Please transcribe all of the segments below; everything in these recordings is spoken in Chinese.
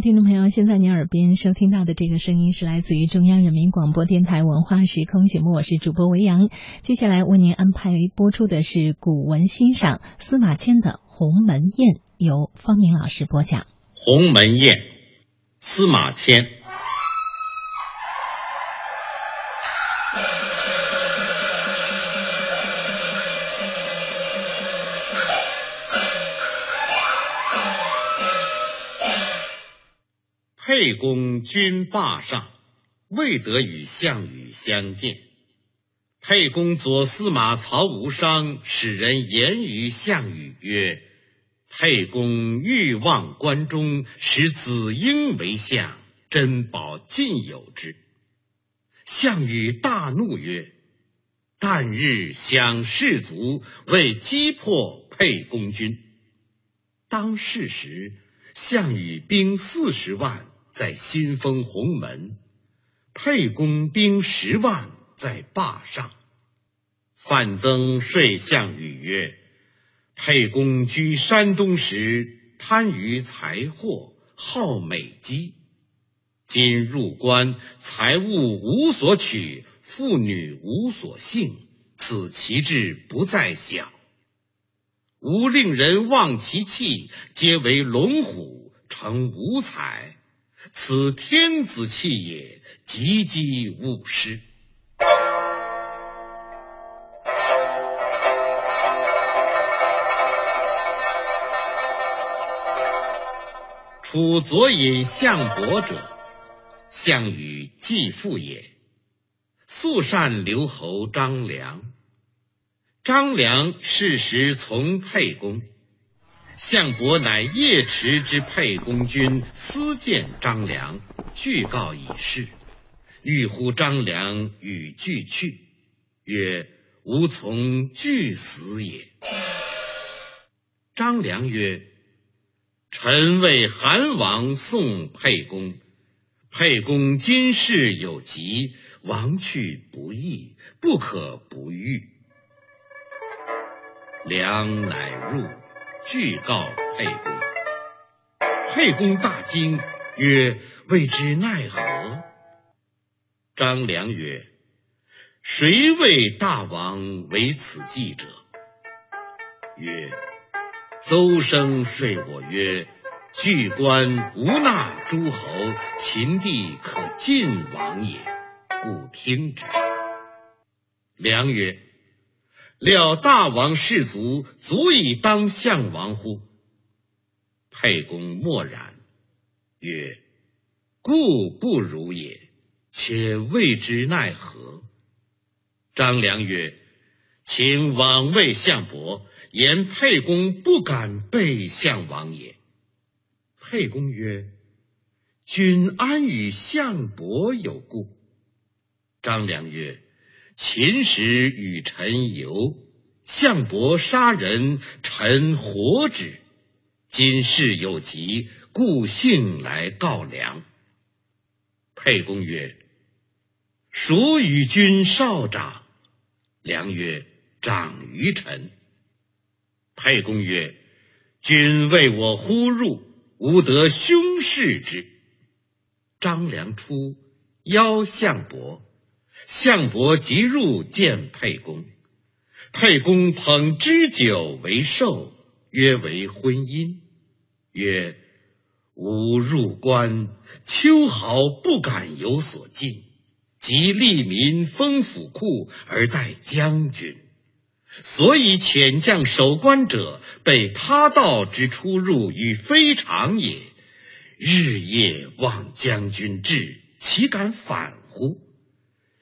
听众朋友，现在您耳边收听到的这个声音是来自于中央人民广播电台文化时空节目，我是主播维扬。接下来为您安排播出的是古文欣赏司马迁的《鸿门宴》，由方明老师播讲。《鸿门宴》，司马迁。沛公军霸上，未得与项羽相见。沛公左司马曹无伤使人言于项羽曰：“沛公欲望关中，使子婴为相，珍宝尽有之。”项羽大怒曰：“旦日享士卒，为击破沛公军。”当是时，项羽兵四十万。在新丰鸿门，沛公兵十万在霸上。范增说项羽曰：“沛公居山东时，贪于财货，好美姬。今入关，财物无所取，妇女无所幸，此其志不在小。吾令人望其气，皆为龙虎，成五彩。”此天子气也，急急勿失。楚左尹项伯者，项羽继父也。素善留侯张良。张良事时从沛公。项伯乃夜驰之沛公军，私见张良，具告以事。欲呼张良与俱去，曰：“吾从俱死也。”张良曰：“臣为韩王送沛公，沛公今事有急，王去不义，不可不遇。”良乃入。具告沛公，沛公大惊，曰：“未知奈何？”张良曰：“谁为大王为此计者？”曰：“邹生说我曰：‘据关无纳诸侯，秦地可尽王也。’故听之。”良曰。料大王士卒足以当相王乎？沛公默然，曰：“故不如也，且未知奈何。”张良曰：“请往谓项伯，言沛公不敢背项王也。”沛公曰：“君安与项伯有故？”张良曰。秦时与臣游，项伯杀人，臣活之。今事有急，故幸来告良。沛公曰：“孰与君少长？”良曰：“长于臣。”沛公曰：“君为我呼入，吾得兄事之。”张良出，邀项伯。项伯即入见沛公，沛公捧之酒为寿，约为婚姻。曰：吾入关，秋毫不敢有所进，即利民封府库而待将军。所以遣将守关者，被他道之出入与非常也。日夜望将军至，岂敢反乎？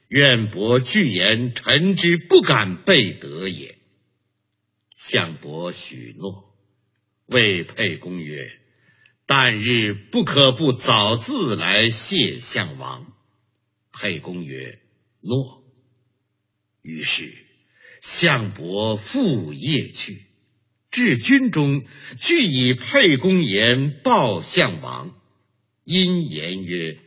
愿伯具言，臣之不敢背德也。项伯许诺，谓沛公曰：“旦日不可不早自来谢项王。”沛公曰：“诺。”于是项伯复夜去，至军中，俱以沛公言报项王。因言曰。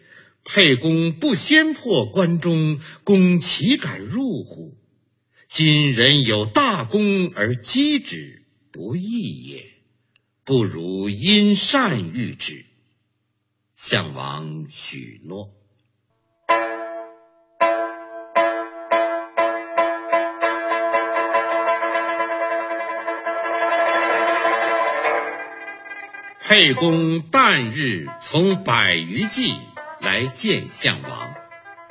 沛公不先破关中，公岂敢入乎？今人有大功而击之，不义也。不如因善遇之。项王许诺。沛公旦日从百余骑来见项王，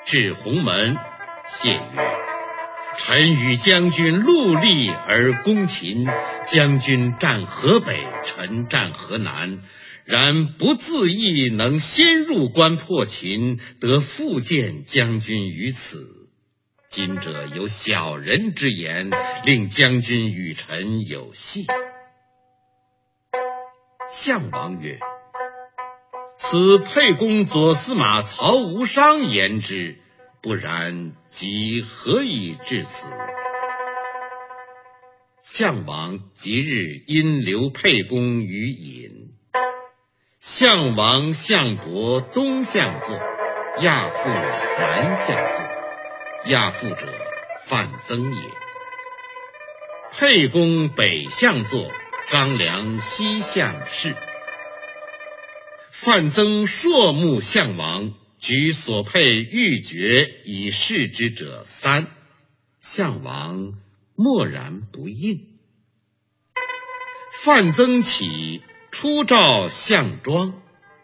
至鸿门，谢曰：“臣与将军戮力而攻秦，将军战河北，臣战河南。”然不自意能先入关破秦，得复见将军于此。今者有小人之言，令将军与臣有隙。项王曰：“此沛公左司马曹无伤言之，不然，即何以至此？”项王即日因留沛公于隐。项王、项伯东向坐，亚父南向坐。亚父者，范增也。沛公北向坐，张良西向侍。范增朔目项王，举所佩玉珏以示之者三。项王默然不应。范增起。出召项庄，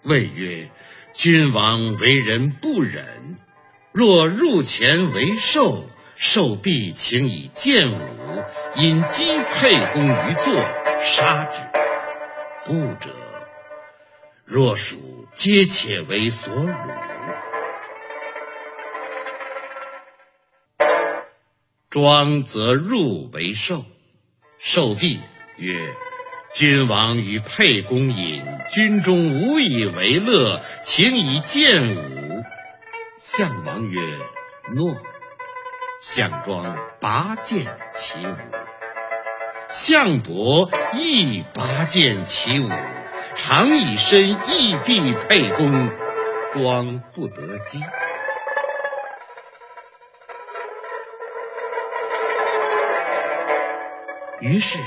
谓曰：“君王为人不忍，若入前为寿，寿必请以剑舞，引击沛公于座，杀之。不者，若属皆且为所辱。”庄则入为寿，寿毕曰。君王与沛公饮，军中无以为乐，请以剑舞。项王曰：“诺。”项庄拔剑起舞。项伯亦拔剑起舞，常以身亦避沛公，庄不得机。于是。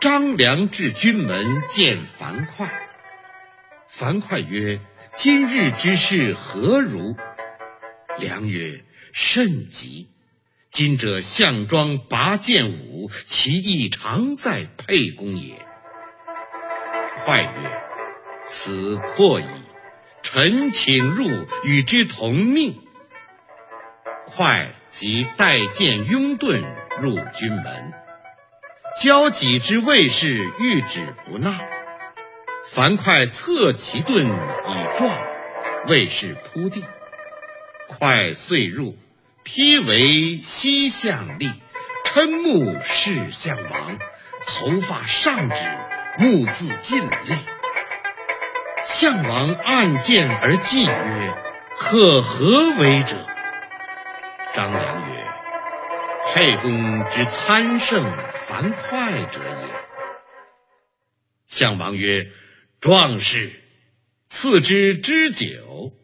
张良至军门见樊哙，樊哙曰：“今日之事何如？”良曰：“甚急。今者项庄拔剑舞，其意常在沛公也。”哙曰：“此破矣。臣请入与之同命。”哙即带剑拥盾入军门。交己之卫士欲止不纳，樊哙侧其盾以撞，卫士扑地，哙遂入，披为西向立，瞠目视项王，头发上指，目自尽泪。项王按剑而祭曰：“可何为者？”张良曰：“沛公之参圣。”樊哙者也。项王曰：“壮士，赐之之酒，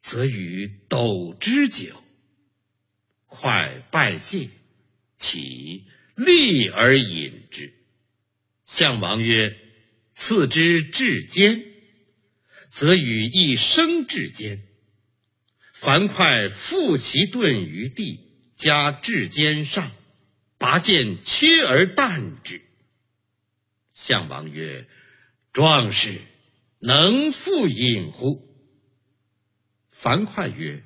则与斗之酒。”哙拜谢，起立而饮之。项王曰：“赐之至坚，则与一生至坚。”樊哙负其盾于地，加至坚上。拔剑切而啖之。项王曰：“壮士能复饮乎？”樊哙曰：“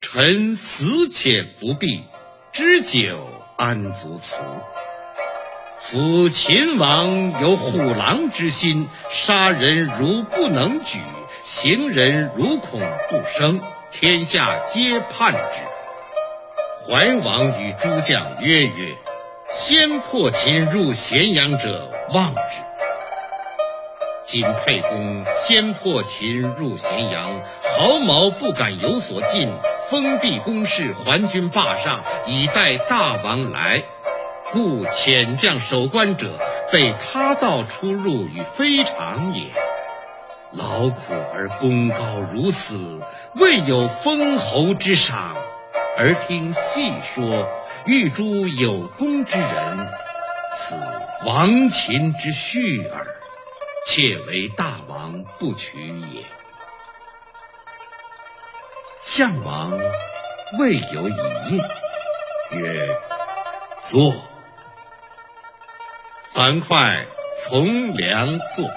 臣死且不避，知酒安足辞？夫秦王有虎狼之心，杀人如不能举，行人如恐不生，天下皆叛之。”怀王与诸将曰：“曰，先破秦入咸阳者，望之。今沛公先破秦入咸阳，毫毛不敢有所进，封闭宫室，还军霸上，以待大王来。故遣将守关者，被他道出入，与非常也。劳苦而功高如此，未有封侯之赏。”而听细说，欲诛有功之人，此亡秦之序耳。妾为大王不取也。项王未有以应，曰：“坐。”樊哙从良坐。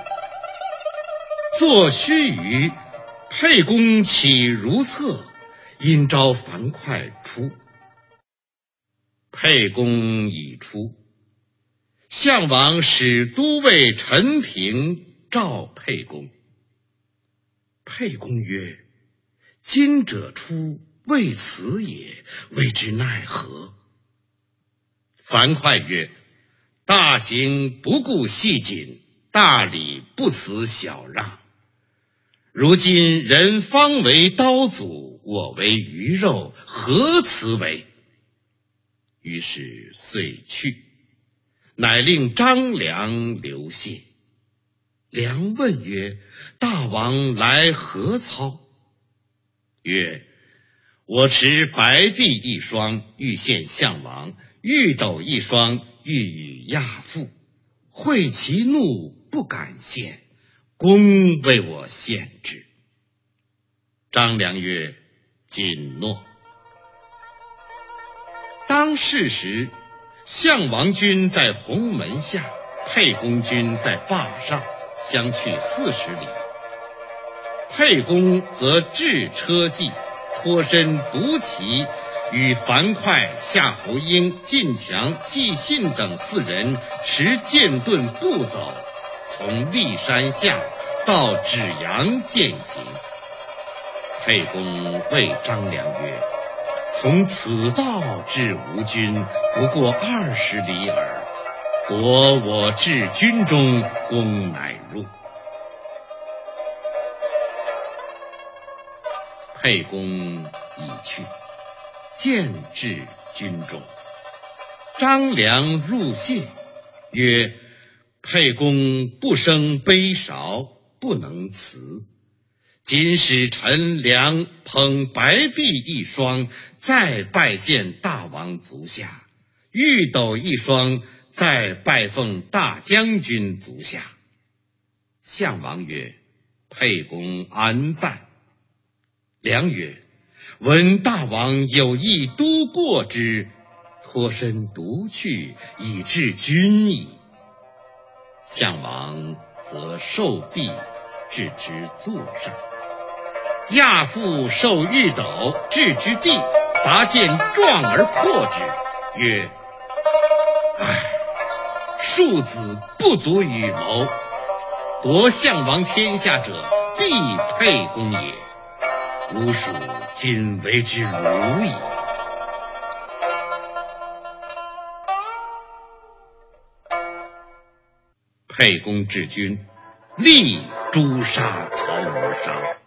坐须臾，沛公起如厕，因召樊哙出。沛公已出，项王使都尉陈平召沛公。沛公曰：“今者出，未辞也，未之奈何？”樊哙曰：“大行不顾细谨，大礼不辞小让。如今人方为刀俎，我为鱼肉，何辞为？”于是遂去，乃令张良留谢。良问曰：“大王来何操？”曰：“我持白璧一双，欲献项王；玉斗一双，欲与亚父。会其怒，不敢献。公为我献之。”张良曰：“谨诺。”当世时，项王军在鸿门下，沛公军在霸上。相去四十里，沛公则置车骑，脱身独骑，与樊哙、夏侯婴、晋强、纪信等四人持剑盾步走，从骊山下到芷阳践行。沛公谓张良曰：“从此道至吴军，不过二十里耳。”夺我至军中，公乃入。沛公已去，见至军中。张良入谢，曰：“沛公不生悲韶，不能辞。今使陈良捧白璧一双，再拜献大王足下，玉斗一双。”再拜奉大将军足下。项王曰：“沛公安在？”良曰：“闻大王有意都过之，脱身独去，以致君矣。”项王则受璧，置之座上。亚父受玉斗，置之地，拔剑撞而破之，曰：“唉。”庶子不足与谋，夺项王天下者，必沛公也。吾属今为之如矣。沛公治军，立诛杀曹无伤。